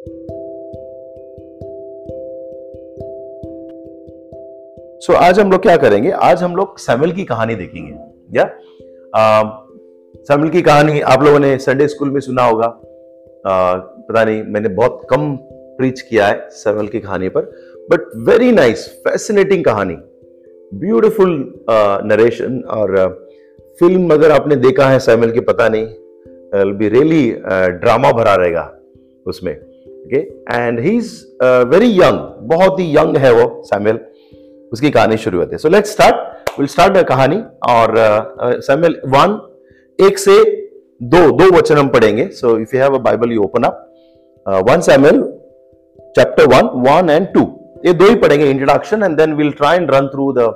सो so, आज हम लोग क्या करेंगे? आज हम लोग सैमुअल की कहानी देखेंगे। या सैमुअल की कहानी आप लोगों ने संडे स्कूल में सुना होगा। आ, पता नहीं मैंने बहुत कम प्रीच किया है सैमुअल की कहानी पर। बट वेरी नाइस फैसिनेटिंग कहानी। ब्यूटिफुल नरेशन और फ़िल्म अगर आपने देखा है सैमुअल की पता नहीं बी रियली ड्रामा भरा रहेगा उसमें। Okay and he is very young बहुत ही यंग है वो सैमुअल उसकी कहानी शुरू होती है। So let's start will start कहानी और सैमुअल uh, वन एक से दो दो वचन हम पढ़ेंगे। So if you have a Bible you open up one Samuel chapter one one and two ये दो ही पढ़ेंगे introduction and then will try and run through the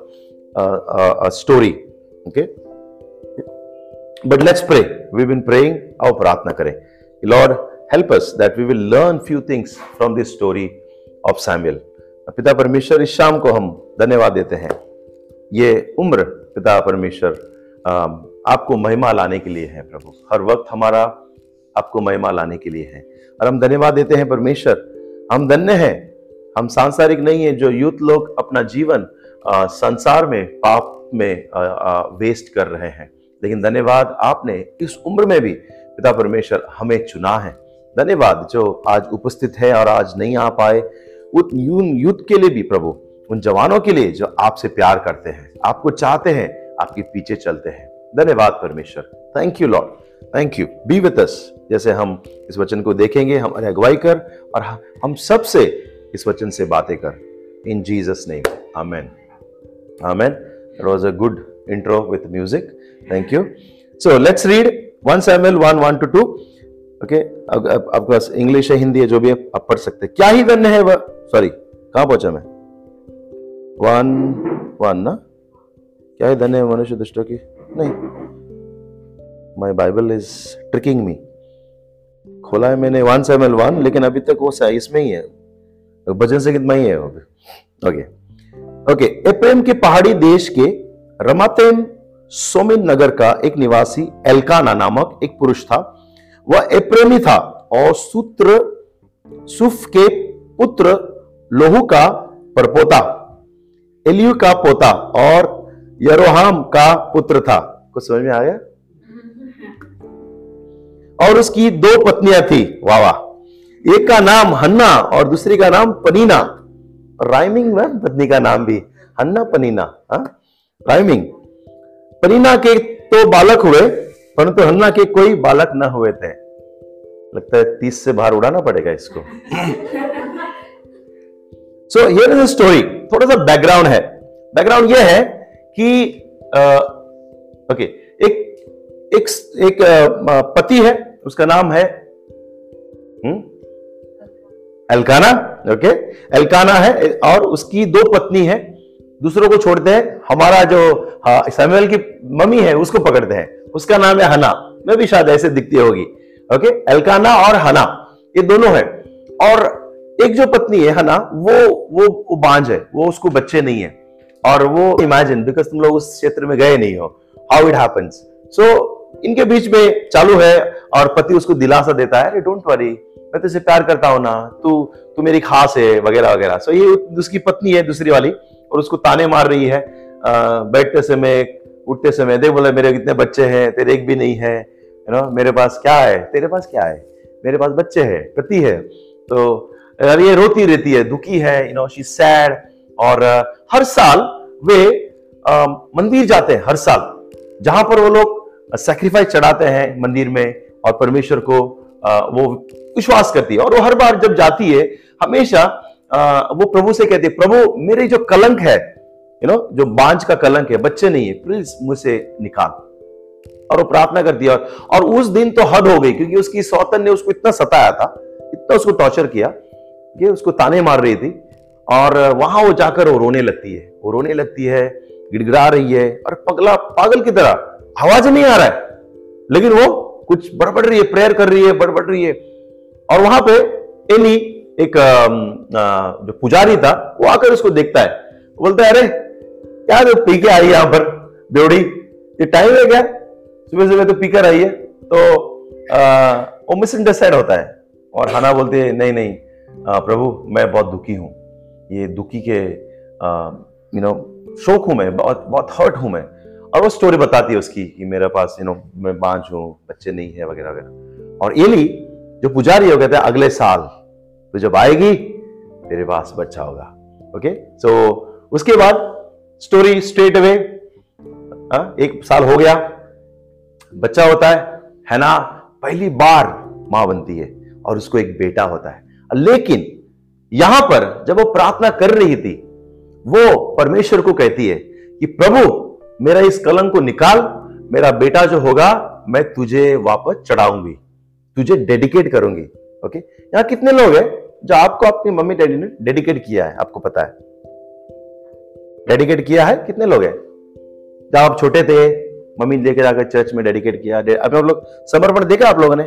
story okay but let's pray we been praying और प्रार्थना करें। Lord help us that we will learn few things from this story of Samuel पिता परमेश्वर इस शाम को हम धन्यवाद देते हैं। ये उम्र पिता परमेश्वर आपको महिमा लाने के लिए है प्रभु। हर वक्त हमारा आपको महिमा लाने के लिए है। और हम धन्यवाद देते हैं परमेश्वर। हम धन्य हैं। हम सांसारिक नहीं है जो यूथ लोग अपना जीवन आ, संसार में पाप में आ, आ, वेस्ट कर रहे हैं। लेकिन धन्यवाद आपने इस उम्र में भी पिता परमेश्वर हमें चुना है। धन्यवाद, जो आज उपस्थित है और आज नहीं आ पाए उन युद्ध के लिए भी प्रभु, उन जवानों के लिए जो आपसे प्यार करते हैं, आपको चाहते हैं, आपके पीछे चलते हैं। धन्यवाद परमेश्वर। Thank you Lord thank you be with us जैसे हम इस वचन को देखेंगे हमारे अगुवाई कर और हम सबसे इस वचन से बातें कर। In Jesus name amen amen it was a good intro with music thank you so let's read 1 Samuel 1 1 two 2 okay आपके पास इंग्लिश है हिंदी है, जो भी है, आप पढ़ सकते हैं। क्या ही धन्य है वह? सॉरी कहाँ पहुँचा मैं? वन वन ना? क्या है धन्य है मनुष्य दुष्टों की? नहीं। My Bible is tricking me खोला है मैंने वन सेवन वन लेकिन अभी तक वो इसमें ही है। भजन से कितना ही है ओके ओके एप्रेम के पहाड़ी देश के रमातेम सोमिन नगर का एक निवासी एलकाना नामक एक पुरुष था। वह एप्रेमी था और सूत्र, सुफ के पुत्र लोहू का परपोता एलियू का पोता और यरोहाम का पुत्र था। कुछ समझ में आ गया? और उसकी दो पत्नियाँ थी वाह एक का नाम हन्ना और दूसरी का नाम पनीना। राइमिंग में पत्नी का नाम भी। हन्ना, पनीना, हा? राइमिंग। पनीना के तो बालक हुए। परंतु हन्ना के कोई बालक न हुए थे। लगता है तीस से बाहर उड़ाना पड़ेगा इसको। सो इज़ स्टोरी थोड़ा सा बैकग्राउंड है। बैकग्राउंड यह है कि ओके एक एक एक पति है, उसका नाम है एलकाना ओके एलकाना है, और उसकी दो पत्नी है। दूसरों को छोड़ते हैं। हमारा जो सैमुअल की मम्मी है, उसको पकड़ते हैं। उसका नाम है हना। मैं भी शायद ऐसे दिखती होगी। ओके एलकाना और हना ये दोनों है। और एक जो पत्नी है ना वो वो, बांझ है। वो उसको बच्चे नहीं है। और वो इमेजिन बिकॉज़ तुम लोग उस क्षेत्र में गए नहीं हो। हाउ इट हैपेंस सो इनके बीच में चालू है और पति उसको दिलासा देता है डोंट वरी मैं तुझसे प्यार करता हूँ ना। तू तू मेरी खास है वगैरह वगैरह। सो so, ये उसकी पत्नी है दूसरी वाली और उसको ताने मार रही है। बैठते समय उठते समय, देख बोले, मेरे कितने बच्चे हैं, तेरे एक भी नहीं है यू नो मेरे पास क्या है? तेरे पास क्या है? मेरे पास बच्चे हैं, पति है। तो ये रोती रहती है, दुखी है यू नो शी सैड और हर साल वे मंदिर जाते हैं, हर साल। जहाँ पर वो लोग सेक्रीफाइस चढ़ाते हैं मंदिर में, और परमेश्वर को वो विश्वास करती है। और वो हर बार जब जाती है, हमेशा वो प्रभु से कहती है, प्रभु, मेरे जो कलंक है यू नो जो बांझ का कलंक है, बच्चे नहीं है प्लीज़ मुझसे निकाल। और वो प्रार्थना करती है, और उस दिन तो हद हो गई, क्योंकि उसकी सौतन ने उसको इतना सताया था, इतना उसको टॉर्चर किया ये उसको ताने मार रही थी, और वहाँ वो जाकर वो रोने लगती है। वो रोने लगती है, गिड़गिड़ा रही है, और पगला, पागल की तरह, आवाज़ नहीं आ रहा है। लेकिन वो कुछ बड़बड़ रही है प्रेयर कर रही है, बड़बड़ रही है। और वहाँ पे एली एक जो पुजारी था, वो आकर उसको देखता है। बोलता है, अरे क्या तो पी के आई यहाँ पर? बेवड़ी ये टाइम है क्या? सुबह सुबह तो पीकर आई है। तो वो मिसअंडरस्टैंड होता है। और हना बोलती है नहीं नहीं आ, प्रभु मैं बहुत दुखी हूँ। ये दुखी के यू नो शोक हूँ मैं बहुत बहुत हर्ट हूँ मैं। और वो स्टोरी बताती है उसकी कि मेरे पास यू नो मैं बांझ हूँ बच्चे नहीं है वगैरह वगैरह। और एली जो पुजारी हो कहते हैं अगले साल तो जब आएगी तेरे पास बच्चा होगा। ओके सो उसके बाद स्टोरी स्ट्रेट अवे। एक साल हो गया। बच्चा होता है है ना? पहली बार माँ बनती है और उसको एक बेटा होता है। लेकिन यहाँ पर जब वो प्रार्थना कर रही थी, वो परमेश्वर को कहती है कि, प्रभु, मेरा इस कलंक को निकाल, मेरा बेटा जो होगा, मैं तुझे वापस चढ़ाऊँगी, तुझे डेडिकेट करूँगी। ओके? यहाँ कितने लोग हैं जो आपको अपनी मम्मी डैडी ने डेडिकेट किया है, आपको पता है? डेडिकेट किया है? कितने लोग हैं? जब आप छोटे थे, मम्मी लेके जाकर चर्च में डेडिकेट किया अभी आप लोग समर्पण देखा आप लोगों ने?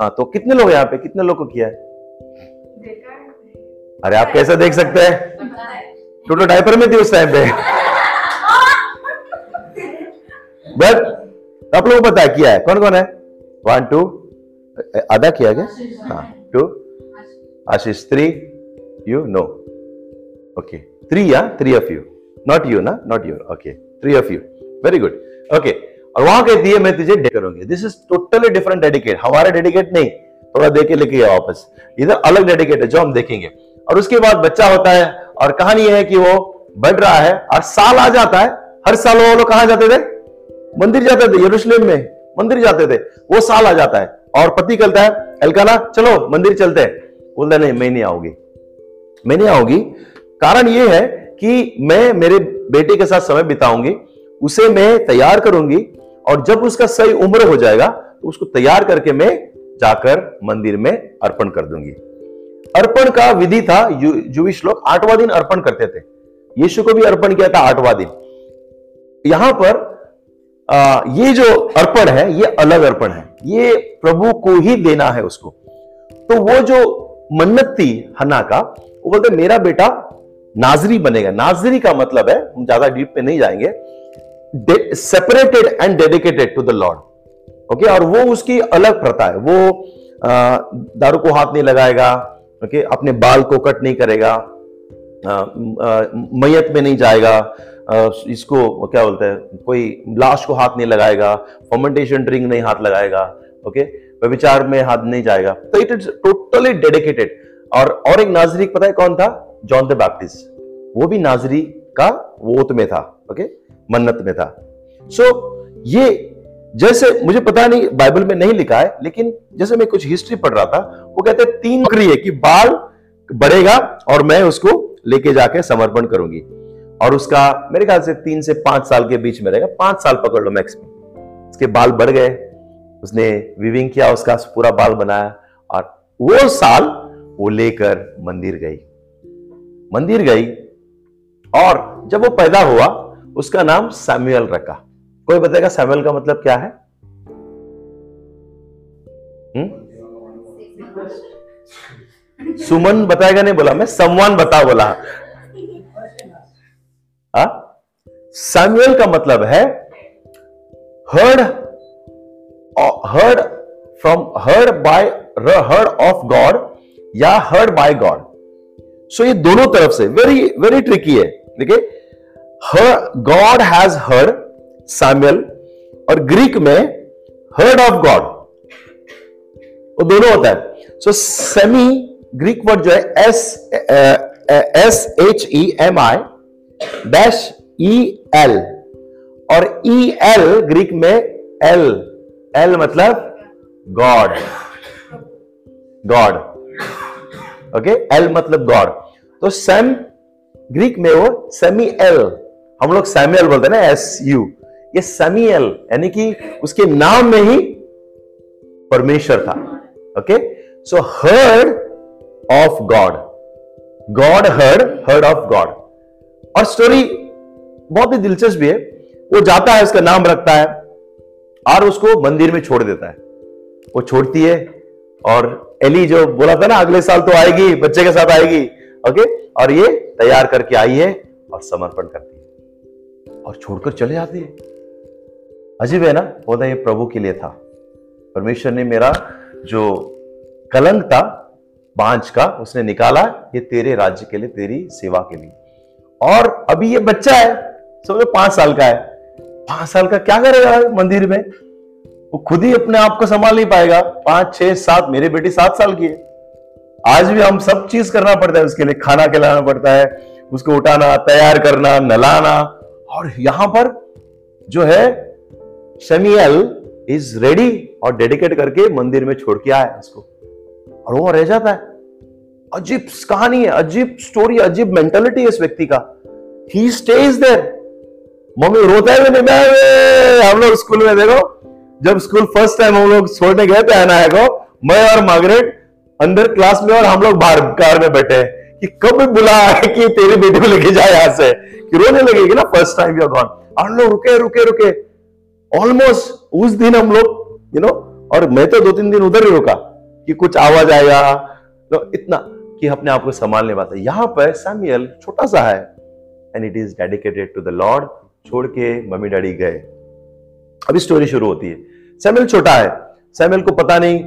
हाँ तो कितने लोग यहाँ पे? कितने लोग को किया है? अरे, आप कैसे देख सकते हैं? टोटो डायपर में थी उस टाइम पे। बट आप लोगों को पता किया है। कौन कौन है? वन टू आधा किया गया हाँ two Ashish three you know okay three या three of you not you ना not you okay three of you very good okay और वहाँ कहती है मैं तुझे करूँगी। This is totally different dedicate हमारा डेडिकेट नहीं। थोड़ा देखे लेके गया वापस। इधर अलग डेडिकेट है, जो हम देखेंगे। और उसके बाद बच्चा होता है, और कहानी है कि वो बढ़ रहा है, और साल आ जाता है। हर साल वो लोग कहा जाते थे? मंदिर जाते थे, यरूशलेम में। मंदिर जाते थे। वो साल आ जाता है। और पति कहता है, अलकाना, चलो, मंदिर चलते हैं। बोलता नहीं, मैं नहीं आऊँगी मैं नहीं आऊँगी कारण ये है कि मैं मेरे बेटे के साथ समय बिताऊँगी उसे मैं तैयार करूँगी और जब उसका सही उम्र हो जाएगा तो उसको तैयार करके मैं जाकर मंदिर में अर्पण कर दूँगी। अर्पण का विधि था जुविश लोग आठवां दिन अर्पण करते थे। यीशु को भी अर्पण किया था आठवां दिन। यहाँ पर आ, ये जो अर्पण है ये अलग अर्पण है। ये प्रभु को ही देना है उसको। तो वो जो मन्नत थी हन्ना का वो बोलते मेरा बेटा नाजरी बनेगा। नाजरी का मतलब है हम ज़्यादा डीप पे नहीं जाएँगे। Separated and dedicated to the Lord okay और वो उसकी अलग प्रथा है। वो दारू को हाथ नहीं लगाएगा ओके okay? अपने बाल को कट नहीं करेगा मैयत में नहीं जाएगा आ, इसको क्या बोलते हैं कोई लाश को हाथ नहीं लगाएगा फर्मेंटेशन ड्रिंक नहीं हाथ लगाएगा ओके विचार में हाथ नहीं जाएगा। तो इट इज़ टोटली डेडिकेटेड और और एक नाजरिक पता है कौन था? जॉन द बैप्टिस्ट वो भी नाजरी का वोत में था ओके मन्नत में था। सो so, ये जैसे मुझे पता नहीं बाइबल में नहीं लिखा है लेकिन जैसे मैं कुछ हिस्ट्री पढ़ रहा था वो कहते हैं तीन क्रिए कि बाल बढ़ेगा और मैं उसको लेके जाके समर्पण करूँगी। और उसका मेरे ख्याल से तीन से पाँच साल के बीच में रहेगा। पाँच साल पकड़ लो मैक्सिमम उसके बाल बढ़ गए। उसने विविंग किया उसका पूरा बाल बनाया। और वो साल वो लेकर मंदिर गई। मंदिर गई और जब वो पैदा हुआ, उसका नाम सैमुअल रखा। कोई बताएगा सैमुअल का मतलब क्या है? हुँ? सुमन बताएगा नहीं बोला, मैं सम्मान बता बोला। सैमुअल का मतलब है heard heard from heard by heard of God या हर्ड बाय गॉड सो ये दोनों तरफ़ से वेरी वेरी ट्रिकी है। देखिए हर गॉड हैज़ हर्ड सैमुअल और ग्रीक में हर्ड ऑफ़ गॉड वो दोनों होता है। सो सेमी ग्रीक वर्ड जो है S S H E M I dash E L और ई एल ग्रीक में एल एल मतलब गॉड गॉड ओके एल मतलब गॉड तो सेम ग्रीक में वो सेमी एल हम लोग सैमुअल बोलते हैं ना एस यू ये समीएल यानी कि उसके नाम में ही परमेश्वर था. Okay so heard of God God heard heard of God और स्टोरी बहुत ही दिलचस्प भी है. वो जाता है, उसका नाम रखता है और उसको मंदिर में छोड़ देता है. वो छोड़ती है और एली जो बोला था ना, अगले साल तो आएगी, बच्चे के साथ आएगी. ओके और ये तैयार करके आई है और समर्पण करती है। और छोड़कर चले जाते हैं। अजीब है ना? बोलता ये प्रभु के लिए था। परमेश्वर ने मेरा जो कलंक था, बांझ का, उसने निकाला, ये तेरे राज्य के लिए, तेरी सेवा के लिए। और अभी ये बच्चा है समझो पाँच साल का है। पाँच साल का क्या करेगा मंदिर में? वो खुद ही अपने आप को संभाल नहीं पाएगा। पाँच, छह, सात, मेरी बेटी सात साल की है। आज भी हम सब चीज़ करना पड़ता है, उसके लिए खाना खिलाना पड़ता है, उसको उठाना, तैयार करना नलाना और यहाँ पर जो है शमियल इज़ रेडी और डेडिकेट करके मंदिर में छोड़ के आया उसको। और वो रह जाता है। अजीब कहानी है, अजीब स्टोरी अजीब मेंटेलिटी है इस व्यक्ति का। ही स्टेज देर मम्मी रोता है, मैं हम लोग स्कूल में, देखो, जब स्कूल फ़र्स्ट टाइम हम लोग छोड़ने गए थे अनाया को मैं और मार्गरेट अंदर क्लास में और हम लोग बाहर कार में बैठे हैं कि कब बुला है कि तेरी बेटी को लेके जाए यहाँ से? कि रोने लगेगी ना? फ़र्स्ट टाइम यू गॉन हम लोग रुके रुके रुके। ऑलमोस्ट उस दिन हम लोग यू नो और मैं तो दो तीन दिन उधर ही रुका कि कुछ आवाज़ आया। तो इतना कि अपने आप को संभालने पाता यहाँ पर सैमुअल छोटा सा है and it is dedicated to the Lord छोड़ के मम्मी डैडी गए। अभी स्टोरी शुरू होती है। सैमुअल छोटा है। सैमुअल को पता नहीं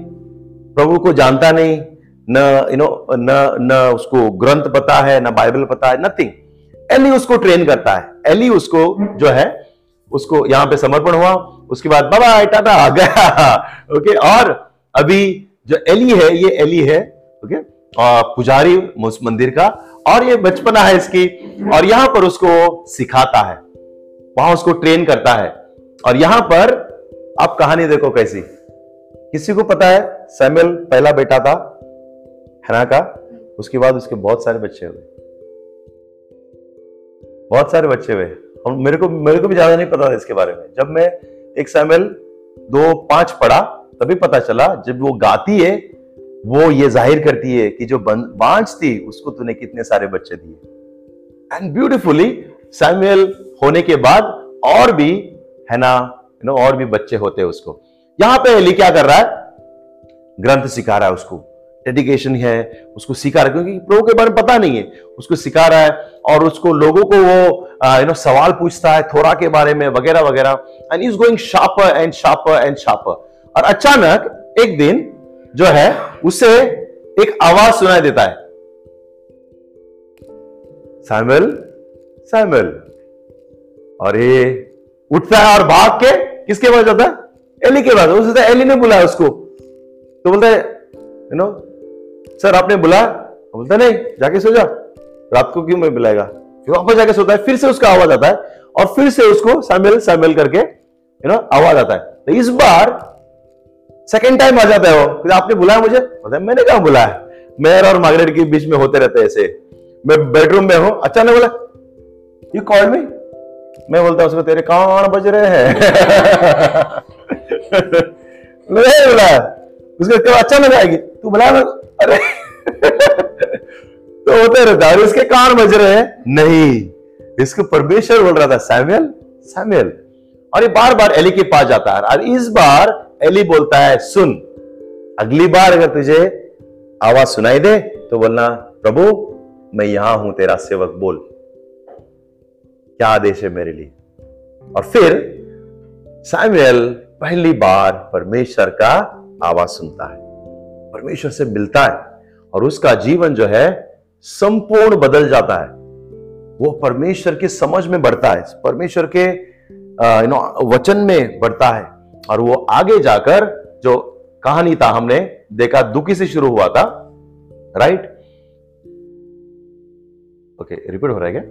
प्रभु को जानता नहीं, न यू नो न न उसको ग्रंथ पता है, न बाइबल पता है नथिंग एली उसको ट्रेन करता है। एली उसको जो है, उसको यहाँ पे समर्पण हुआ। उसके बाद बाबा टाटा, आ गया। ओके और अभी जो एली है, ये एली है ओके पुजारी उस मंदिर का, और ये बचपना है इसकी, और यहाँ पर उसको सिखाता है। वहाँ उसको ट्रेन करता है। और यहाँ पर, आप कहानी देखो कैसी। किसी को पता है सैमुअल पहला बेटा था? हना का? उसके बाद उसके बहुत सारे बच्चे हुए। बहुत सारे बच्चे हुए। और मेरे को मेरे को भी ज़्यादा नहीं पता था इसके बारे में। जब मैं एक सैमुअल दो पाँच पढ़ा, तभी पता चला, जब वो गाती है, वो ये ज़ाहिर करती है कि जो बांझ थी, उसको तूने कितने सारे बच्चे दिए। एंड ब्यूटिफुली सैमुअल होने के बाद और भी, है ना यू नो और भी बच्चे होते हैं उसको। यहाँ पे एली क्या कर रहा है? ग्रंथ सिखा रहा है उसको। डेडिकेशन है, उसको सिखा रहा है, क्योंकि प्रभु के बारे में पता नहीं है। उसको सिखा रहा है और उसको लोगों को वो यू नो सवाल पूछता है, थोड़ा के बारे में, वगैरह वगैरह। And is going sharper and sharper and sharper और अचानक एक दिन जो है, उसे एक आवाज़ सुनाई देता है। सैमुअल सैमुअल और ये उठता है और भाग के किसके पास जाता है? एली के पास उसने एली ने बुलाया उसको। तो बोलता है यू नो सर आपने बुलाया बोलता नहीं, जाके सो जा। रात को क्यों मैं बुलाएगा? फिर वापस जाके सोता है, फिर से उसका आवाज़ आता है और फिर से उसको शामिल शामिल करके यू नो आवाज़ आता है। तो इस बार सेकेंड टाइम आ जाता है वो। फिर आपने बुलाया मुझे? बोलता है, मैंने कहा बुलाया? मेयर और मार्गरेट के बीच में होते रहते ऐसे। मैं बेडरूम में हूँ। अचानक बोला यू कॉल मी मैं बोलता हूँ उसको तेरे कान बज रहे हैं? नहीं बुलाया उसके अचानक आएगी तू बुला अरे। तो होते रहता है। इसके कान बज रहे हैं। नहीं। इसको परमेश्वर बोल रहा था सैमुअल सैमुअल और ये बार बार एली के पास जाता है। और इस बार एली बोलता है, सुन, अगली बार अगर तुझे आवाज़ सुनाई दे तो बोलना, प्रभु, मैं यहाँ हूँ, तेरा सेवक, बोल। क्या आदेश है मेरे लिए और फिर सैमुअल पहली बार परमेश्वर का आवाज़ सुनता है। परमेश्वर से मिलता है और उसका जीवन जो है संपूर्ण बदल जाता है। वो परमेश्वर की समझ में बढ़ता है, परमेश्वर के यू नो वचन में बढ़ता है और वो आगे जाकर जो कहानी था, हमने देखा, दुखी से शुरू हुआ था राइट ओके रिपीट हो रहा है क्या?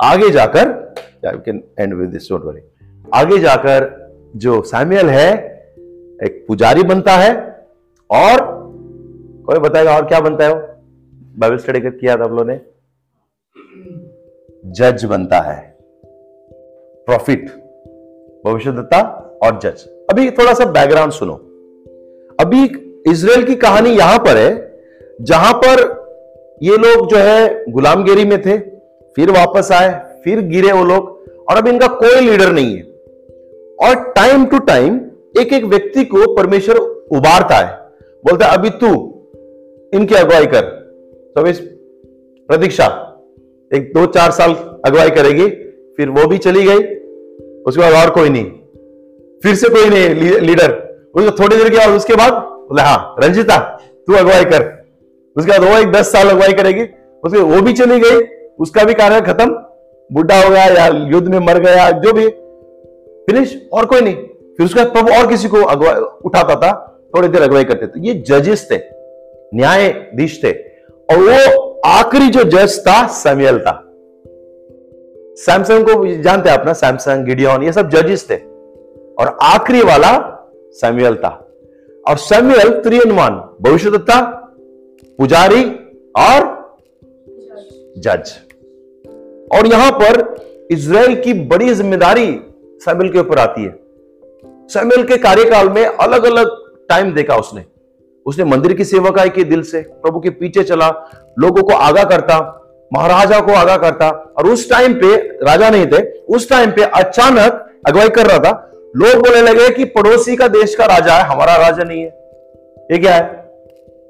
आगे जाकर and with this don't worry आगे जाकर जो सैमुअल है, एक पुजारी बनता है और कोई बताएगा और क्या बनता है वो? बाइबल स्टडी किया था आप लोगों ने। जज बनता है। प्रॉफिट भविष्यदत्ता और जज अभी थोड़ा सा बैकग्राउंड सुनो। अभी इसराइल की कहानी यहाँ पर है, जहाँ पर ये लोग जो है गुलामगिरी में थे, फिर वापस आए, फिर गिरे वो लोग, और अब इनका कोई लीडर नहीं है। और टाइम टू टाइम एक एक व्यक्ति को परमेश्वर उबारता है। बोलता है, अभी तू इनकी अगुवाई कर। तो इस प्रतीक्षा, एक दो चार साल अगुवाई करेगी, फिर वो भी चली गई, उसके बाद और कोई नहीं। फिर से कोई नहीं लीडर। उसको थोड़ी देर के बाद, उसके बाद बोले हाँ रंजिता, तू अगुवाई कर। उसके बाद वो एक दस साल अगुवाई करेगी। उसके वो भी चली गई, उसका भी कार्य खत्म। बुढ़ा हो गया या युद्ध में मर गया, जो भी फिनिश, और कोई नहीं। फिर उसके बाद प्रभु और किसी को उठाता था, थोड़ी देर अगुवाई करते थे। ये जजेस थे, न्यायाधीश थे, और वो आखिरी जो जज था सैमुअल था। सैमसंग को जानते हैं अपना, सैमसंग, गिडियन, ये सब जजेस थे, और आखिरी वाला सैमुअल था। और सैमुअल थ्री वन भविष्य था पुजारी, और जज। और यहाँ पर इज़राइल की बड़ी ज़िम्मेदारी सैमुअल के ऊपर आती है। सैमुअल के कार्यकाल में अलग अलग टाइम देखा उसने। उसने मंदिर की सेवकाई के दिल से, प्रभु के पीछे चला, लोगों को आगा करता, महाराजा को आगा करता, और उस टाइम पे, राजा नहीं थे, उस टाइम पे अचानक अगुवाई कर रहा था। लोग बोलने लगे कि पड़ोसी का देश का राजा है, हमारा राजा नहीं है। ये क्या है?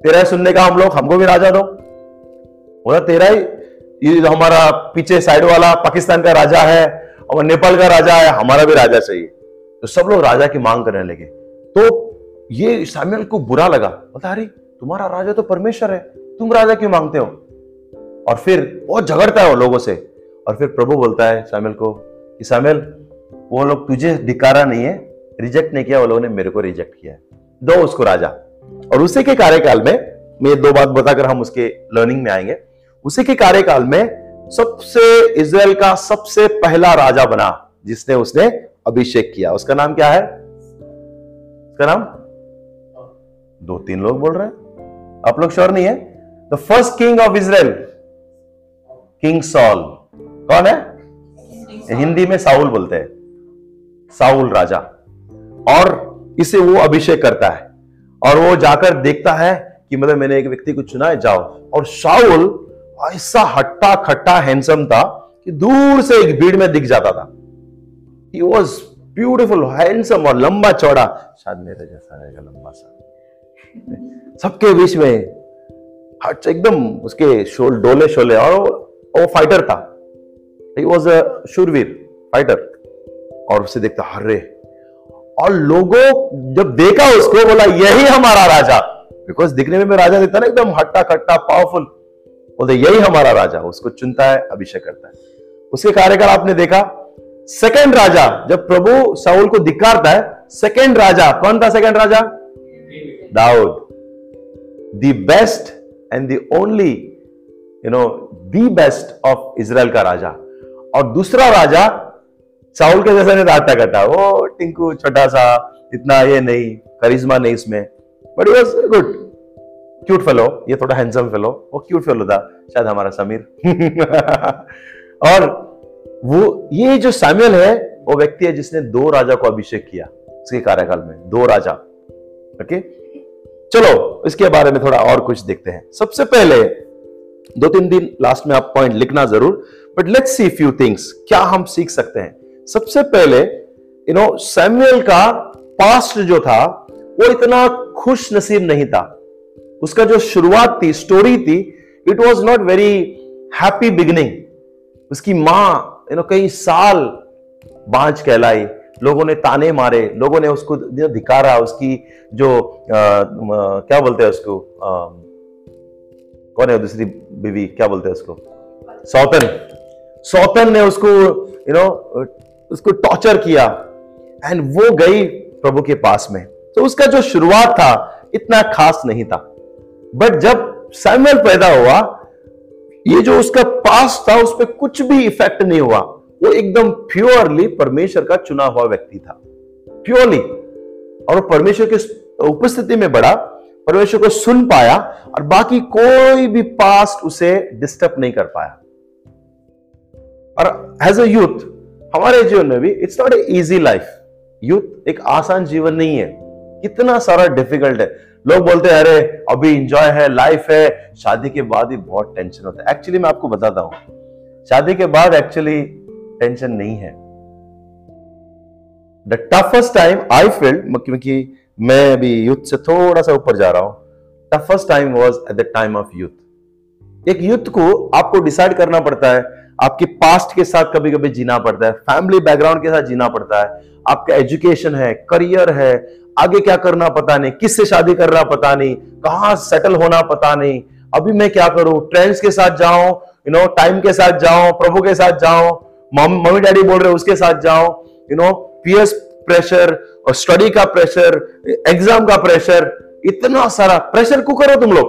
तेरा सुनने का हम लोग, हमको भी राजा दो। बोला, तेरा ही, ये हमारा पीछे साइड वाला पाकिस्तान का राजा है और नेपाल का राजा है, हमारा भी राजा चाहिए तो सब लोग राजा की मांग करने लगे। तो ये सामियल को बुरा लगा। बता अरे, तुम्हारा राजा तो परमेश्वर है, तुम राजा क्यों मांगते हो? और फिर बहुत झगड़ता है वो लोगों से। और फिर प्रभु बोलता है सामियल को कि सामियल वो लोग तुझे धिकारा नहीं है रिजेक्ट नहीं किया, वो लोगों ने मेरे को रिजेक्ट किया दो उसको राजा। और उसी के कार्यकाल में, मैं दो बात बताकर हम उसके लर्निंग में आएँगे। उसी के कार्यकाल में सबसे इजराइल का सबसे पहला राजा बना, जिसने उसने अभिषेक किया। उसका नाम क्या है? उसका नाम? दो तीन लोग बोल रहे हैं। आप लोग श्योर नहीं है? The first king of Israel king Saul कौन है? हिंदी में साउल बोलते हैं। साउल राजा। और इसे वो अभिषेक करता है। और वो जाकर देखता है कि मतलब मैंने एक व्यक्ति को चुना है, जाओ। और साउल ऐसा हट्टा खट्टा हैंडसम था कि दूर से एक भीड़ में दिख जाता था। ही वॉज़ ब्यूटिफुल हैंडसम और लंबा चौड़ा। शायद मेरे जैसा रहेगा लंबा सा। सबके बीच में हट एकदम उसके शोल, डोले शोले और वो फाइटर था। ही वॉज़ अ शूरवीर फाइटर और उसे देखता हर्रे और लोगों जब देखा उसको, बोला, यही हमारा राजा! बिकॉज़ दिखने में मैं राजा दिखता ना, एकदम हट्टा खट्टा पावरफुल बोलते, यही हमारा राजा उसको चुनता है, अभिषेक करता है. उसके कार्यकाल आपने देखा सेकंड राजा, जब प्रभु साउल को धिकारता है सेकंड राजा, कौन था सेकंड राजा? Dawood. The best and the only you know the best of Israel का राजा। और दूसरा राजा, साउल के जैसा नहीं डांटा करता। वो टिंकू, छोटा सा, इतना ये नहीं, करिश्मा नहीं इसमें but was good cute fellow ये थोड़ा हैंडसम फेलो वो क्यूट फेलो था, शायद हमारा समीर। और वो, ये जो सामियल है, वो व्यक्ति है जिसने दो राजा को अभिषेक किया, उसके कार्यकाल में, दो राजा ओके चलो, इसके बारे में थोड़ा और कुछ देखते हैं। सबसे पहले, दो तीन दिन लास्ट में आप पॉइंट लिखना ज़रूर but let's see few things क्या हम सीख सकते हैं? सबसे पहले यू नो सैमुअल का पास्ट जो था, वो इतना खुश नसीब नहीं था। उसका जो शुरुआत थी स्टोरी थी it was not very happy beginning उसकी माँ यू नो कई साल बांझ कहलाई लोगों ने ताने मारे लोगों ने उसको धिकारा उसकी जो आ, क्या बोलते हैं उसको आ, कौन है दूसरी बीवी क्या बोलते हैं उसको? सौतन। सौतन ने उसको यू नो उसको टॉर्चर किया एंड वो गई प्रभु के पास में। तो उसका जो शुरुआत था इतना खास नहीं था। बट जब सैमुअल पैदा हुआ, ये जो उसका पास था, उस पर कुछ भी इफ़ेक्ट नहीं हुआ। वो एकदम प्योरली परमेश्वर का चुना हुआ व्यक्ति था। प्योरली और परमेश्वर की उपस्थिति में बढ़ा परमेश्वर को सुन पाया, और बाकी कोई भी पास्ट उसे डिस्टर्ब नहीं कर पाया। और एज अ यूथ हमारे जीवन में भी it's not a easy life youth एक आसान जीवन नहीं है। कितना सारा डिफ़िकल्ट है। लोग बोलते हैं, अरे, अभी इंजॉय है लाइफ है. शादी के बाद ही बहुत टेंशन होता है। एक्चुअली मैं आपको बताता हूँ। शादी के बाद एक्चुअली टेंशन नहीं है। The toughest time I field क्योंकि मैं अभी यूथ से थोड़ा सा ऊपर जा रहा हूँ। Toughest time was at the time of youth एक यूथ को आपको डिसाइड करना पड़ता है। आपके पास्ट के साथ कभी कभी जीना पड़ता है। फैमिली बैकग्राउंड के साथ जीना पड़ता है। आपका एजुकेशन है करियर है आगे क्या करना पता नहीं किससे शादी करना पता नहीं कहाँ सेटल होना पता नहीं। अभी मैं क्या करूँ? ट्रेंड्स के साथ जाऊँ यू नो टाइम के साथ जाऊँ प्रभु के साथ जाऊँ मम्मी डैडी बोल रहे उसके साथ जाऊँ यू नो पीएस प्रेशर और स्टडी का प्रेशर एग्ज़ाम का प्रेशर इतना सारा प्रेशर को करो तुम लोग?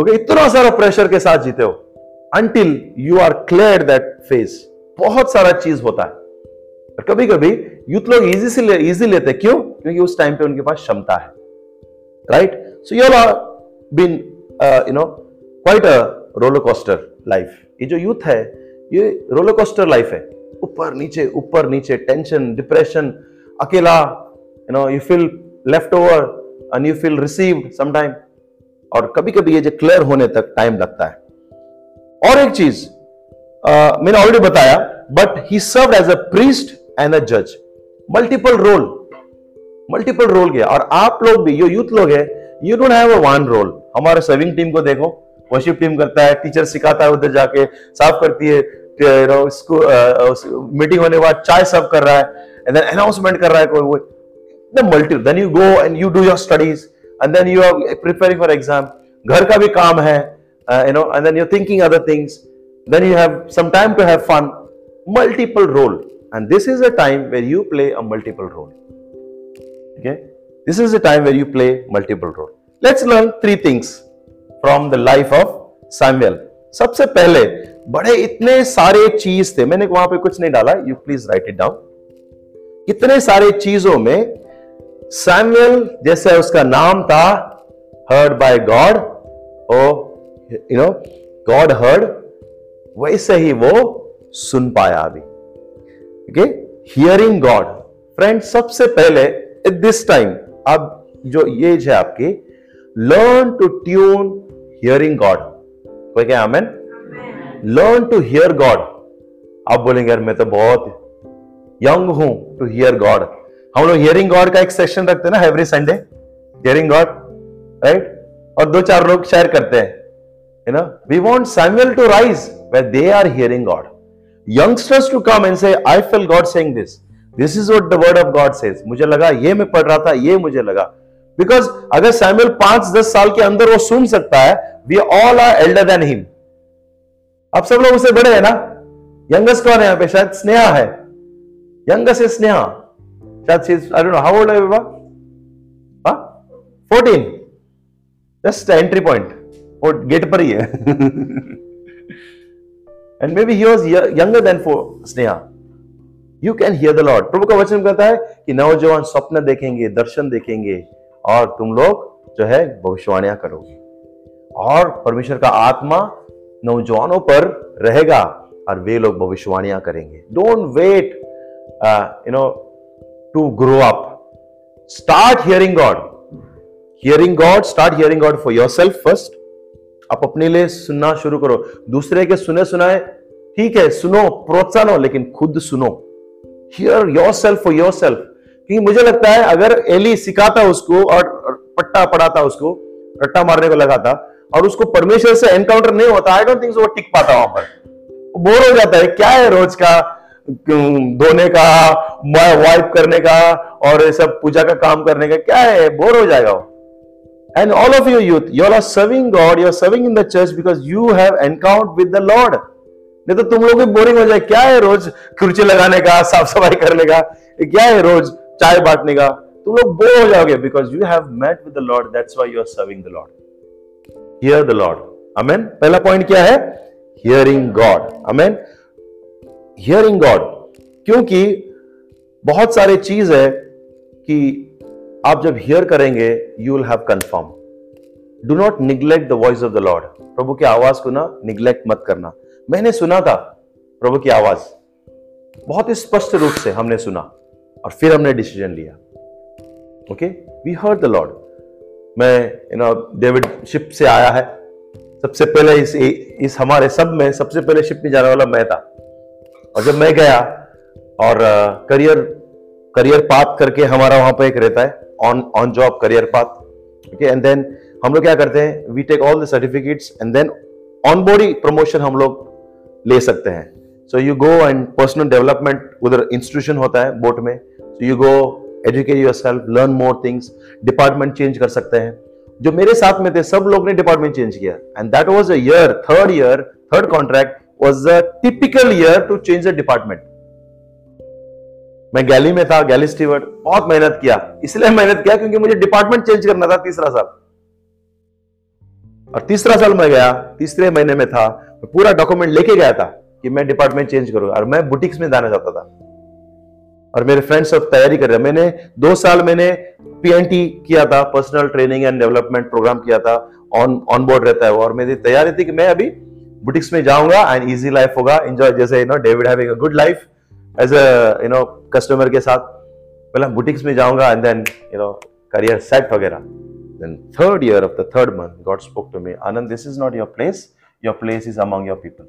ओके इतना सारा प्रेशर के साथ जीते हो। Until you are clear that face बहुत सारा चीज़ होता है। कभी कभी यूथ लोग इजी से ले, इजी लेते क्यों? क्योंकि उस टाइम पे उनके पास क्षमता है right so you are been you know quite a roller coaster life ये जो यूथ है ये रोलर कोस्टर लाइफ है। ऊपर नीचे ऊपर नीचे टेंशन डिप्रेशन अकेला you know you feel left over and you feel received sometime और कभी कभी ये जो क्लियर होने तक टाइम लगता है। और एक चीज़ uh, मैंने ऑलरेडी बताया but he serve as a priest and a जज मल्टीपल रोल मल्टीपल रोल गया। और आप लोग भी, जो यूथ लोग है यू डोट हैव वन रोल हमारे सर्विंग टीम को देखो वर्शिप टीम करता है टीचर सिखाता है उधर जाके साफ़ करती है मीटिंग uh, uh, होने के बाद चाय सर्व कर रहा है एंड देन अनाउंसमेंट कर रहा है कोई, वो multi then you go and you do your studies and then you are preparing for exam घर का भी काम है you know and then you thinking other things then you have some time to have fun multiple role and this is a time where you play a multiple role okay? This is a time where you play multiple role. Let's learn three things from the life of Samuel. सबसे पहले, बड़े इतने सारे चीज़ थे, मैंने वहाँ पे कुछ नहीं डाला you please write it down इतने सारे चीज़ों में सैमुअल जैसे उसका नाम था heard by God oh you know God heard वैसे ही वो सुन पाया अभी। हियरिंग गॉड फ्रेंड सबसे पहले एट दिस टाइम अब जो एज है आपकी learn to tune hearing God कोई क्या amen learn to hear God आप बोलेंगे यार मैं तो बहुत यंग हूँ टू हियर गॉड हम लोग हियरिंग गॉड का एक सेशन रखते हैं ना every Sunday hearing God right और दो चार लोग शेयर करते हैं you know we want Samuel to rise they are hearing God youngsters to come and say I feel God saying this this is what the word of God says मुझे लगा, ये मैं पढ़ रहा था, ये मुझे लगा। बिकॉज़ अगर सैमुअल पाँच दस साल के अंदर वो सुन सकता है we all are elder than him अब सब लोग उससे बड़े हैं ना? यंगस्ट कौन है यहाँ पे? शायद स्नेहा है। यंगस्ट है स्नेहा। शायद I don't know how old है बाबा? 14 जस्ट एंट्री पॉइंट वो गेट पर ही है। And maybe he was younger than for Sneha. You can hear the Lord प्रभु का वचन कहता है कि नौजवान स्वप्न देखेंगे, दर्शन देखेंगे और तुम लोग जो है भविष्यवाणियाँ करोगे और परमेश्वर का आत्मा नौजवानों पर रहेगा और वे लोग भविष्यवाणियाँ करेंगे। Don't wait you know to grow up start hearing God hearing God start hearing God for yourself first आप अपने लिए सुनना शुरू करो। दूसरे के सुने सुनाए ठीक है, सुनो, प्रोत्साहन हो, लेकिन खुद सुनो। Hear yourself for your self क्योंकि मुझे लगता है अगर एली सिखाता उसको और पट्टा पढ़ाता उसको रट्टा मारने को लगाता और उसको परमेश्वर से एनकाउंटर नहीं होता आई डोंट थिंक वो टिक पाता वहाँ पर। बोर हो जाता है क्या है रोज का धोने का वाइप करने का और सब पूजा का काम करने का क्या है? बोर हो जाएगा वो। And all of your youth, you all are serving God, you are serving in the church because you have encountered with the. नहीं तो तुम लोग भी बोरिंग हो जाए। क्या है रोज कुर्सी लगाने का, साफ़ सफ़ाई करने का? क्या है रोज चाय बांटने का? तुम लोग बोर हो जाओगे because you have met with the Lord that's why you are serving the Lord hear the Lord amen पहला पॉइंट क्या है? Hearing God amen hearing God क्योंकि बहुत सारे चीज़ है कि आप जब हियर करेंगे you will have confirm do not neglect the voice of the Lord प्रभु की आवाज़ को ना निग्लेक्ट मत करना। मैंने सुना था प्रभु की आवाज़। बहुत ही स्पष्ट रूप से हमने सुना और फिर हमने डिसीज़न लिया। Okay we heard the Lord मैं यू नो डेविड शिप से आया है। सबसे पहले इस इस हमारे सब में, सबसे पहले शिप में जाने वाला मैं था। और जब मैं गया और करियर करियर पाथ करके हमारा वहाँ पर एक रहता है on on job career path okay and then हम लोग क्या करते हैं? We take all the certificates and then on body promotion हम लोग ले सकते हैं। So you go and personal development उधर इंस्टीट्यूशन होता है बोट में। So you go educate yourself learn more things department change कर सकते हैं। जो मेरे साथ में थे, सब लोग ने डिपार्टमेंट चेंज किया। And that was a year third year third contract was a typical year to change the department मैं गैली में था, गैली स्टीवर्ड बहुत मेहनत किया। इसलिए मेहनत किया क्योंकि मुझे डिपार्टमेंट चेंज करना था तीसरा साल। और तीसरा साल मैं गया, तीसरे महीने में था, मैं पूरा डॉक्यूमेंट लेके गया था कि मैं डिपार्टमेंट चेंज करूँगा और मैं बुटीक्स में जाना चाहता था। और मेरे फ्रेंड्स सब तैयारी कर रहे मैंने दो साल मैंने पीएनटी किया था personal training and development program किया था ऑन ऑन बोर्ड रहता है और मेरी तैयारी थी कि मैं अभी बुटिक्स में जाऊँगा एंड इजी लाइफ होगा एंजॉय जैसे you know David having a good life as a you know customer के साथ। पहले बुटिक्स में जाऊँगा and then you know career set वगैरह। Then third year of the third month God spoke to me Anand this is not your place your place is among your people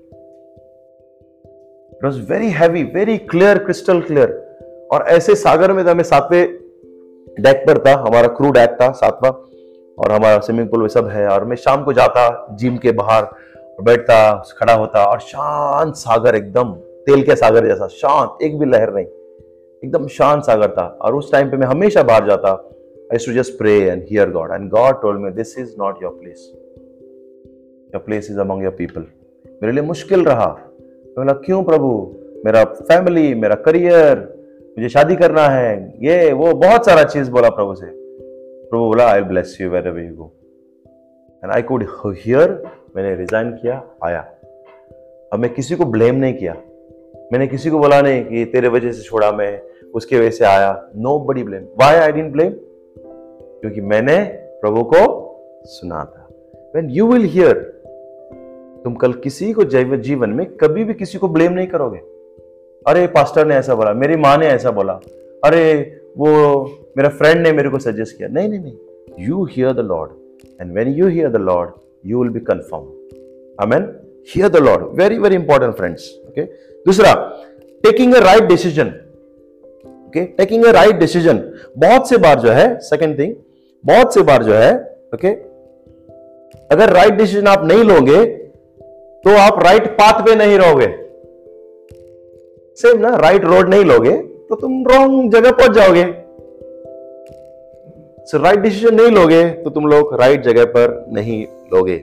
it was very heavy very clear crystal clear और ऐसे सागर में था, मैं सातवें deck पर था, हमारा crew deck था, सातवा। और हमारा स्विमिंग पूल सब है, और मैं शाम को जाता जिम के बाहर, बैठता, खड़ा होता, और शांत सागर एकदम, तेल के सागर जैसा, शांत, एक भी लहर नहीं, एकदम शांत सागर था। और उस टाइम पे मैं हमेशा बाहर जाता I to just pray and hear God and God told me this is not your place your place is among your people मेरे लिए मुश्किल रहा। मैं बोला, क्यों प्रभु? मेरा फैमिली मेरा करियर मुझे शादी करना है। ये, वो बहुत सारा चीज़ बोला प्रभु से। प्रभु बोला I bless you where you go and I could hear मैंने रिजाइन किया, आया। अब मैं किसी को ब्लेम नहीं किया। मैंने किसी को बोला नहीं कि तेरे वजह से छोड़ा मैं, उसके वजह से आया। Nobody blame why I didn't blame क्योंकि मैंने प्रभु को सुना था। वेन यू विल हियर तुम कल किसी को जैव जीवन में कभी भी किसी को ब्लेम नहीं करोगे। अरे पास्टर ने ऐसा बोला, मेरी माँ ने ऐसा बोला, अरे, वो मेरा फ्रेंड ने मेरे को सजेस्ट किया। नहीं नहीं नहीं। You hear the Lord and when you hear the Lord you will be confirm amen hear the Lord very very important friends okay दूसरा taking a right decision okay taking a right decision बहुत से बार जो है second thing बहुत से बार जो है okay अगर राइट डिसीज़न आप नहीं लोगे तो आप राइट पाथ पे नहीं रहोगे। सेम ना राइट रोड नहीं लोगे तो तुम रॉन्ग जगह पहुँच जाओगे। सो राइट डिसीज़न नहीं लोगे तो तुम लोग राइट जगह पर नहीं लोगे।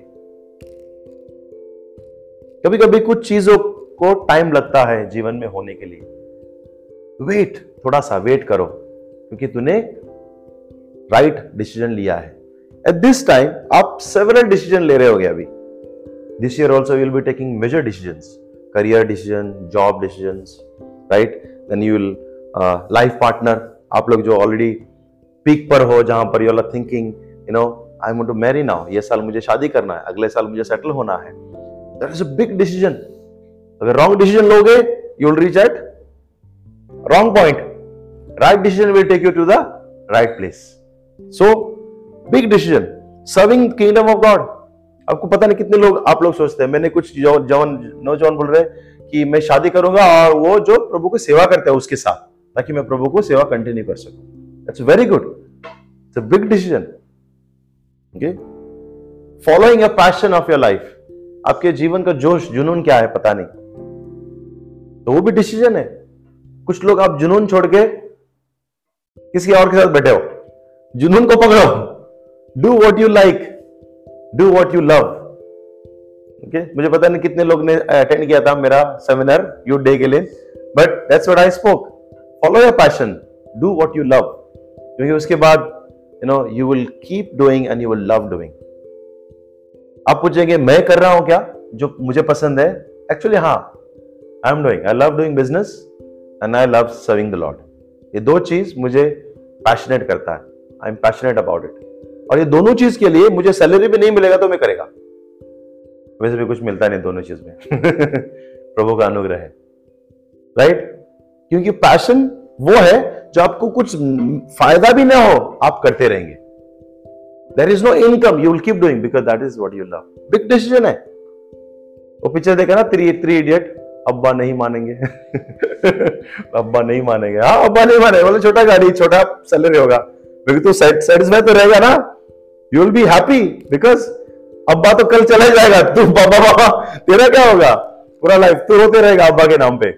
कभी कभी कुछ चीज़ों को टाइम लगता है जीवन में होने के लिए। वेट थोड़ा सा वेट करो, क्योंकि तूने राइट डिसीज़न लिया है। एट दिस टाइम आप सेवरल डिसीज़न ले रहे होगे अभी। This year also will be taking major decision decision job decisions right? Then you will uh, life partner आप लोग जो ऑलरेडी पीक पर हो जहाँ पर you are thinking you know I want to marry now ये साल मुझे शादी करना है अगले साल मुझे सेटल होना है। That is a big decision अगर रॉन्ग डिसीज़न लोगे you will reach at wrong point right decision will take you to the right place so big decision serving kingdom of God आपको पता नहीं कितने लोग आप लोग सोचते हैं। मैंने कुछ जवान नौजवान बोल रहे हैं कि मैं शादी करूँगा और वो जो प्रभु को सेवा करते हैं उसके साथ, ताकि मैं प्रभु को सेवा कंटिन्यू कर सकूँ। It's very good it's a big decision okay following a passion of your life आपके जीवन का जोश जुनून क्या है पता नहीं। तो वो भी डिसीज़न है। कुछ लोग आप जुनून छोड़ के किसी और के साथ बैठे हो। जुनून को पकड़ो। Do what you like do what you love okay मुझे पता नहीं कितने लोग ने अटेंड किया था मेरा सेमिनार यू डे के लिए but that's what I spoke follow your passion do what you love क्योंकि उसके बाद you know you will keep doing and you will love doing आप पूछेंगे, मैं कर रहा हूँ क्या? जो मुझे पसंद है एक्चुअली हाँ I am doing I love doing business and I love serving the Lord ये दो चीज़ मुझे पैशनेट करता है। I am passionate about it और ये दोनों चीज़ के लिए मुझे सैलरी भी नहीं मिलेगा तो मैं करेगा। वैसे भी कुछ मिलता नहीं दोनों चीज़ में। प्रभु का अनुग्रह है। राइट क्योंकि पैशन वो है जो आपको कुछ फ़ायदा भी ना हो, आप करते रहेंगे। There is no income you will keep doing because that is what you love big decision है। वो पिक्चर देखा ना थ्री थ्री इडियट अब्बा नहीं मानेंगे। अब्बा नहीं मानेंगे। हाँ अब्बा नहीं मानेंगे। बोले, छोटा गाड़ी, छोटा सैलरी होगा। क्योंकि तू सेटिस्फाई तो रहेगा ना? You will be happy because अब्बा तो कल चला जाएगा। तू, बाबा बाबा, तेरा क्या होगा? पूरा लाइफ तू होते रहेगा अब्बा के नाम पे।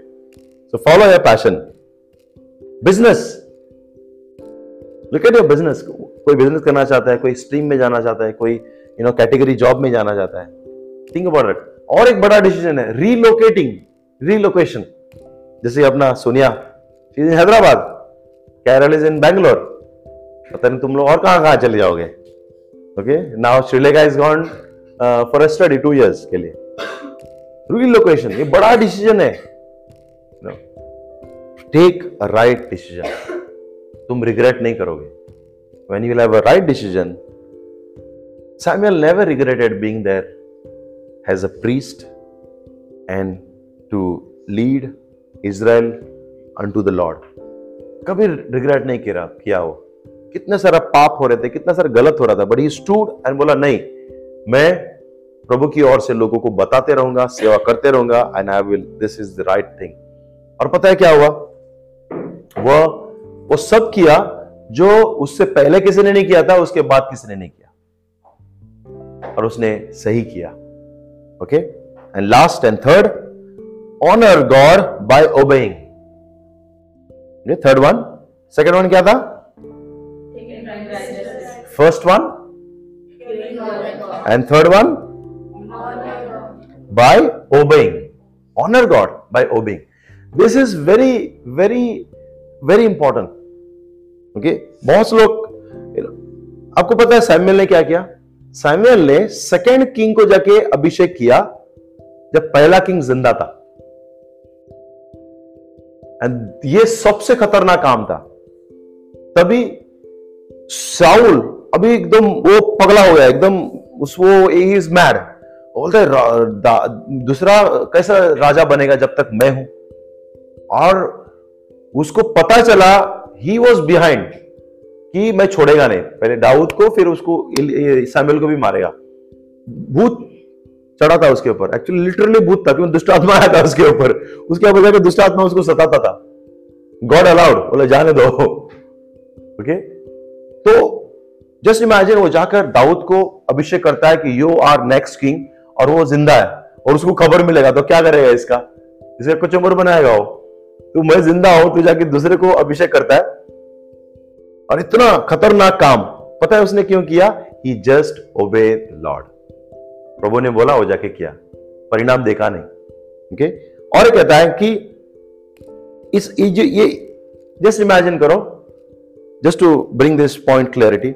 So follow your passion business look your business कोई बिज़नेस करना चाहता है, कोई स्ट्रीम में जाना चाहता है, कोई यू नो कैटेगरी जॉब में जाना चाहता है। थिंक अबाउट इट और एक बड़ा डिसीज़न है रीलोकेटिंग रीलोकेशन जैसे अपना Sonia Hyderabad. Carol is in Bangalore तो पता नहीं तुम लोग और कहाँ कहाँ चले जाओगे? Okay now Sri Lanka is gone for study two years के लिए। रूल लोकेशन ये बड़ा डिसीज़न है। टेक अ राइट डिसीज़न तुम रिग्रेट नहीं करोगे। When you have a right decision Samuel never regretted being there has a priest and to lead Israel unto the Lord कभी regret नहीं किया किया वो कितने सारा पाप हो रहे थे, कितना सारा गलत हो रहा था बट ही स्टूड एंड बोला, नहीं, मैं प्रभु की ओर से लोगों को बताते रहूँगा, सेवा करते रहूँगा and I will this is the right thing और पता है क्या हुआ? वह वो सब किया जो उससे पहले किसी ने नहीं किया था, उसके बाद किसी ने नहीं किया। और उसने सही किया। Okay and last and third honour God by obeying third one second one क्या था? First one and third one by obeying honour God by obeying this is very very very important okay बहुत से लोग आपको पता है Samuel ने क्या किया? सैमुअल ने सेकेंड किंग को जाके अभिषेक किया, जब पहला किंग ज़िंदा था. एंड ये सबसे खतरनाक काम था. तभी साउल अभी एकदम वो पगला हो गया, एकदम उस वो इज़ मैड बोलते दूसरा कैसा राजा बनेगा जब तक मैं हूँ? और उसको पता चला ही वॉज़ बिहाइंड कि मैं छोड़ेगा नहीं। पहले दाऊद को, फिर उसको सैमुअल को भी मारेगा। भूत चढ़ा था उसके ऊपर। एक्चुअली लिटरली भूत था, क्योंकि दुष्ट आत्मा आया था उसके ऊपर। उसके वजह कि दुष्ट आत्मा उसको सताता था। गॉड अलाउड बोले, जाने दो। Okay okay? तो जस्ट इमेजिन वो जाकर दाऊद को अभिषेक करता है कि यू आर नेक्स्ट किंग और वो ज़िंदा है और उसको खबर मिलेगा तो क्या करेगा इसका? इसे कुछ उम्र बनाएगा वो। तो मैं ज़िंदा हूँ तो जाके दूसरे को अभिषेक करता है। और इतना खतरनाक काम, पता है उसने क्यों किया? ही जस्ट ओबे लॉर्ड प्रभु ने बोला, वो जाके किया। परिणाम देखा नहीं। ओके और कहता है कि इस, ये जस्ट इमेजिन करो। Just to bring this point clarity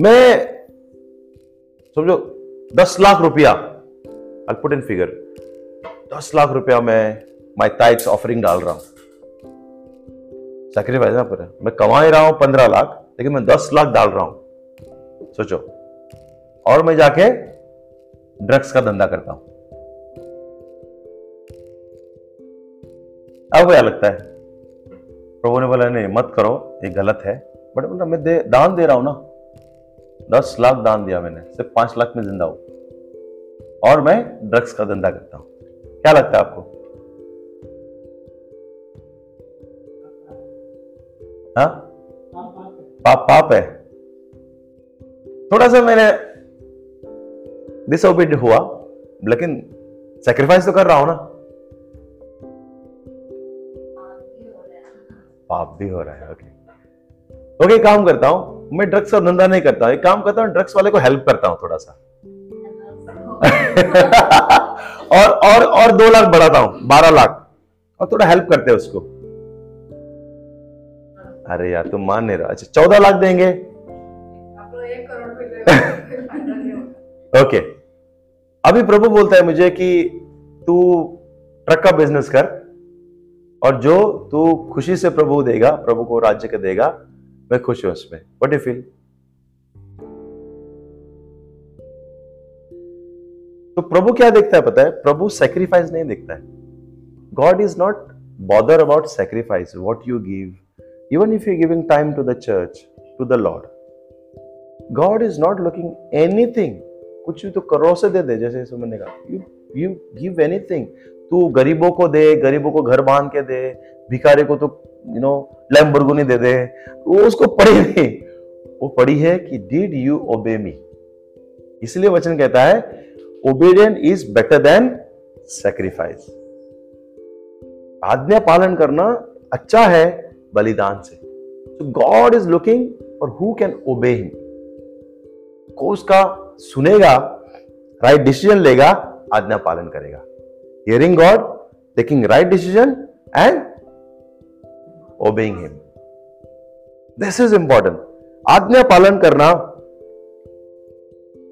मैं समझो दस लाख रुपया आई पुट इन फिगर दस लाख रुपया मैं माई टाइट्स ऑफरिंग डाल रहा हूँ। सेक्रीफाइस ना पूरा मैं कमा ही रहा हूँ पंद्रह लाख लेकिन मैं दस लाख डाल रहा हूँ। सोचो। और मैं जाके ड्रग्स का धंधा करता हूँ। अब क्या लगता है? प्रभु ने बोला नहीं मत करो ये गलत है। बट बोला मैं दे, दान दे रहा हूँ ना। दस लाख दान दिया मैंने, सिर्फ़ पाँच लाख में ज़िंदा हूँ। और मैं ड्रग्स का धंधा करता हूँ। क्या लगता है आपको? हाँ? पाप पाप है। थोड़ा सा मैंने डिसोबिड हुआ, लेकिन सेक्रीफाइस तो कर रहा हूँ ना। पाप भी हो रहा है ओके ओके काम करता हूँ। मैं ड्रग्स का धंधा नहीं करता, एक काम करता हूँ ड्रग्स वाले को हेल्प करता हूँ थोड़ा सा और और और दो लाख बढ़ाता हूँ, बारह लाख, और थोड़ा हेल्प करते हैं उसको। अरे यार, तुम मान नहीं रहा। अच्छा चौदह लाख देंगे। ओके अभी प्रभु बोलता है मुझे कि तू ट्रक का बिज़नेस कर, और जो तू खुशी से प्रभु देगा, प्रभु को राज्य का देगा मैं खुश हूँ उसमें वट यू फील तो प्रभु क्या देखता है पता है? प्रभु सेक्रीफाइस नहीं देखता है। God is not bother about sacrifice what you give even if you're giving time to the church, to the Lord, God is not looking anything. कुछ भी तो करो से दे दे जैसे यीशु ने कहा। यू यू गिव एनीथिंग तू गरीबों को दे गरीबों को घर बाँध के दे भिखारी को तो यू नो लैम्बोर्गिनी दे दे। वो उसको पढ़ी नहीं। वो पढ़ी है कि डिड यू ओबे मी इसलिए वचन कहता है obedient is better than sacrifice आज्ञा पालन करना अच्छा है बलिदान से। So God is looking for who can obey Him. को उसका सुनेगा राइट डिसीज़न लेगा, आज्ञा पालन करेगा। Hearing God taking right decision and obeying him this is important आज्ञा पालन करना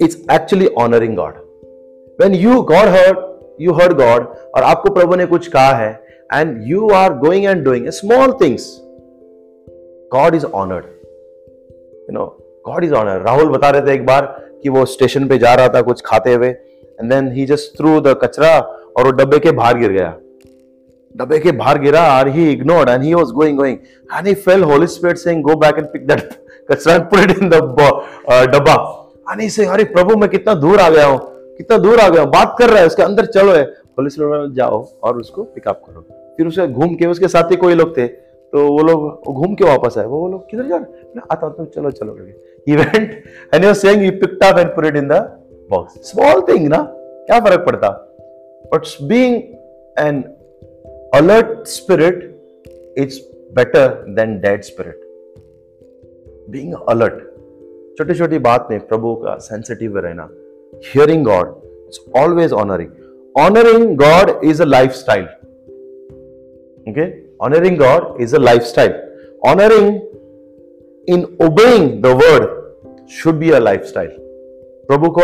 it's actually honouring God when you God heard you heard God और आपको प्रभु ने कुछ कहा है and you are going and doing small things God is honoured you know God is honour Rahul बता रहे थे एक बार कि वो स्टेशन पे जा रहा था कुछ खाते हुए and then he just threw the कचरा और वो डब्बे के बाहर गिर गया। डब्बे के बाहर गिरा और he ignored and he was going going and he fell Holy Spirit saying go back and pick that कचरा and put it in the डब्बा एंड ही से अरे प्रभु मैं कितना दूर आ गया हूँ? कितना दूर आ गया हूँ? बात कर रहा है, उसके अंदर चलो है. होली स्पिरिट में जाओ और उसको पिकअप करो. फिर उसे घूम के, उसके साथ ही कोई लोग थे तो वो लोग घूम के वापस आए। वो लोग किधर जा रहे आता तुम चलो चलो करके. He went and you saying he picked up and put it in the box small thing ना? क्या फ़र्क पड़ता? But being an alert spirit it's better than dead spirit being alert छोटी छोटी बात में प्रभु का सेंसिटिव रहना hearing God it's always honouring honouring God is a lifestyle okay honoring God is a lifestyle. Honoring in obeying the should be a lifestyle प्रभु को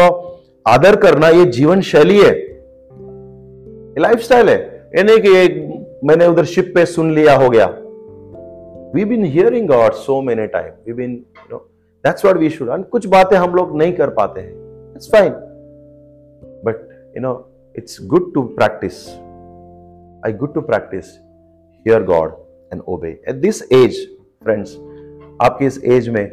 आदर करना ये जीवन शैली है। ये लाइफस्टाइल है। ये नहीं कि एक मैंने उधर शिप पे सुन लिया हो गया। We been hearing God so many time we been know that's what we should and कुछ बातें हम लोग नहीं कर पाते हैं। It's fine but you know it's good to practice I good to practice hear God and obey at this age friends आपके इस एज में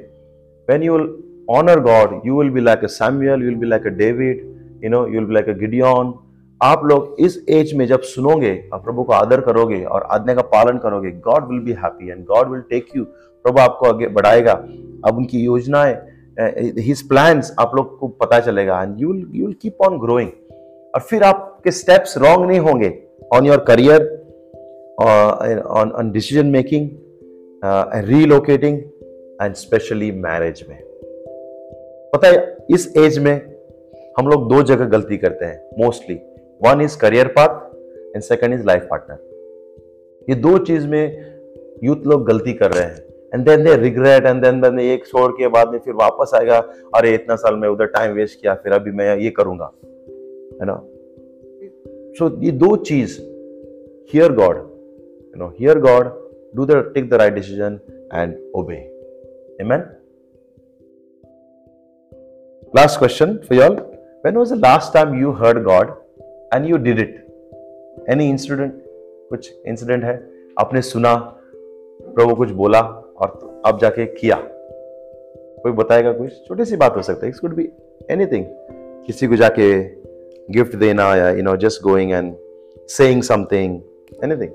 when you'll honour God you will be like a Samuel you will be like a David you know you will be like a Gideon आप लोग इस age में जब सुनोगे और प्रभु को आदर करोगे और आज्ञा का पालन करोगे God will be happy and God will take you प्रभु आपको आगे बढ़ाएगा। अब उनकी योजनाएँ हिज प्लान्स आप लोग को पता चलेगा and you you will keep on growing और फिर आपके स्टेप्स रॉन्ग नहीं होंगे। On your career on on decision making, uh, and specially marriage में। पता है इस एज में हम लोग दो जगह गलती करते हैं mostly one is career path and second is life partner ये दो चीज़ में यूथ लोग गलती कर रहे हैं। And then they regret and then then एक छोड़ के बाद में फिर वापस आएगा, अरे, इतना साल में उधर टाइम वेस्ट किया, फिर अभी मैं ये करूँगा। है ना? सो ये दो चीज़ hear God you know, hear god, do the, take the right decision and obey. Amen? Last question for y'all when was the last time you heard god? And you did it any incident कुछ incident है? आपने सुना, प्रभु कुछ बोला और अब जाके किया। कोई बताएगा कुछ? छोटी सी बात हो सकती है। इट्स कुड बी एनीथिंग किसी को जाके गिफ्ट देना या you know just going and saying something anything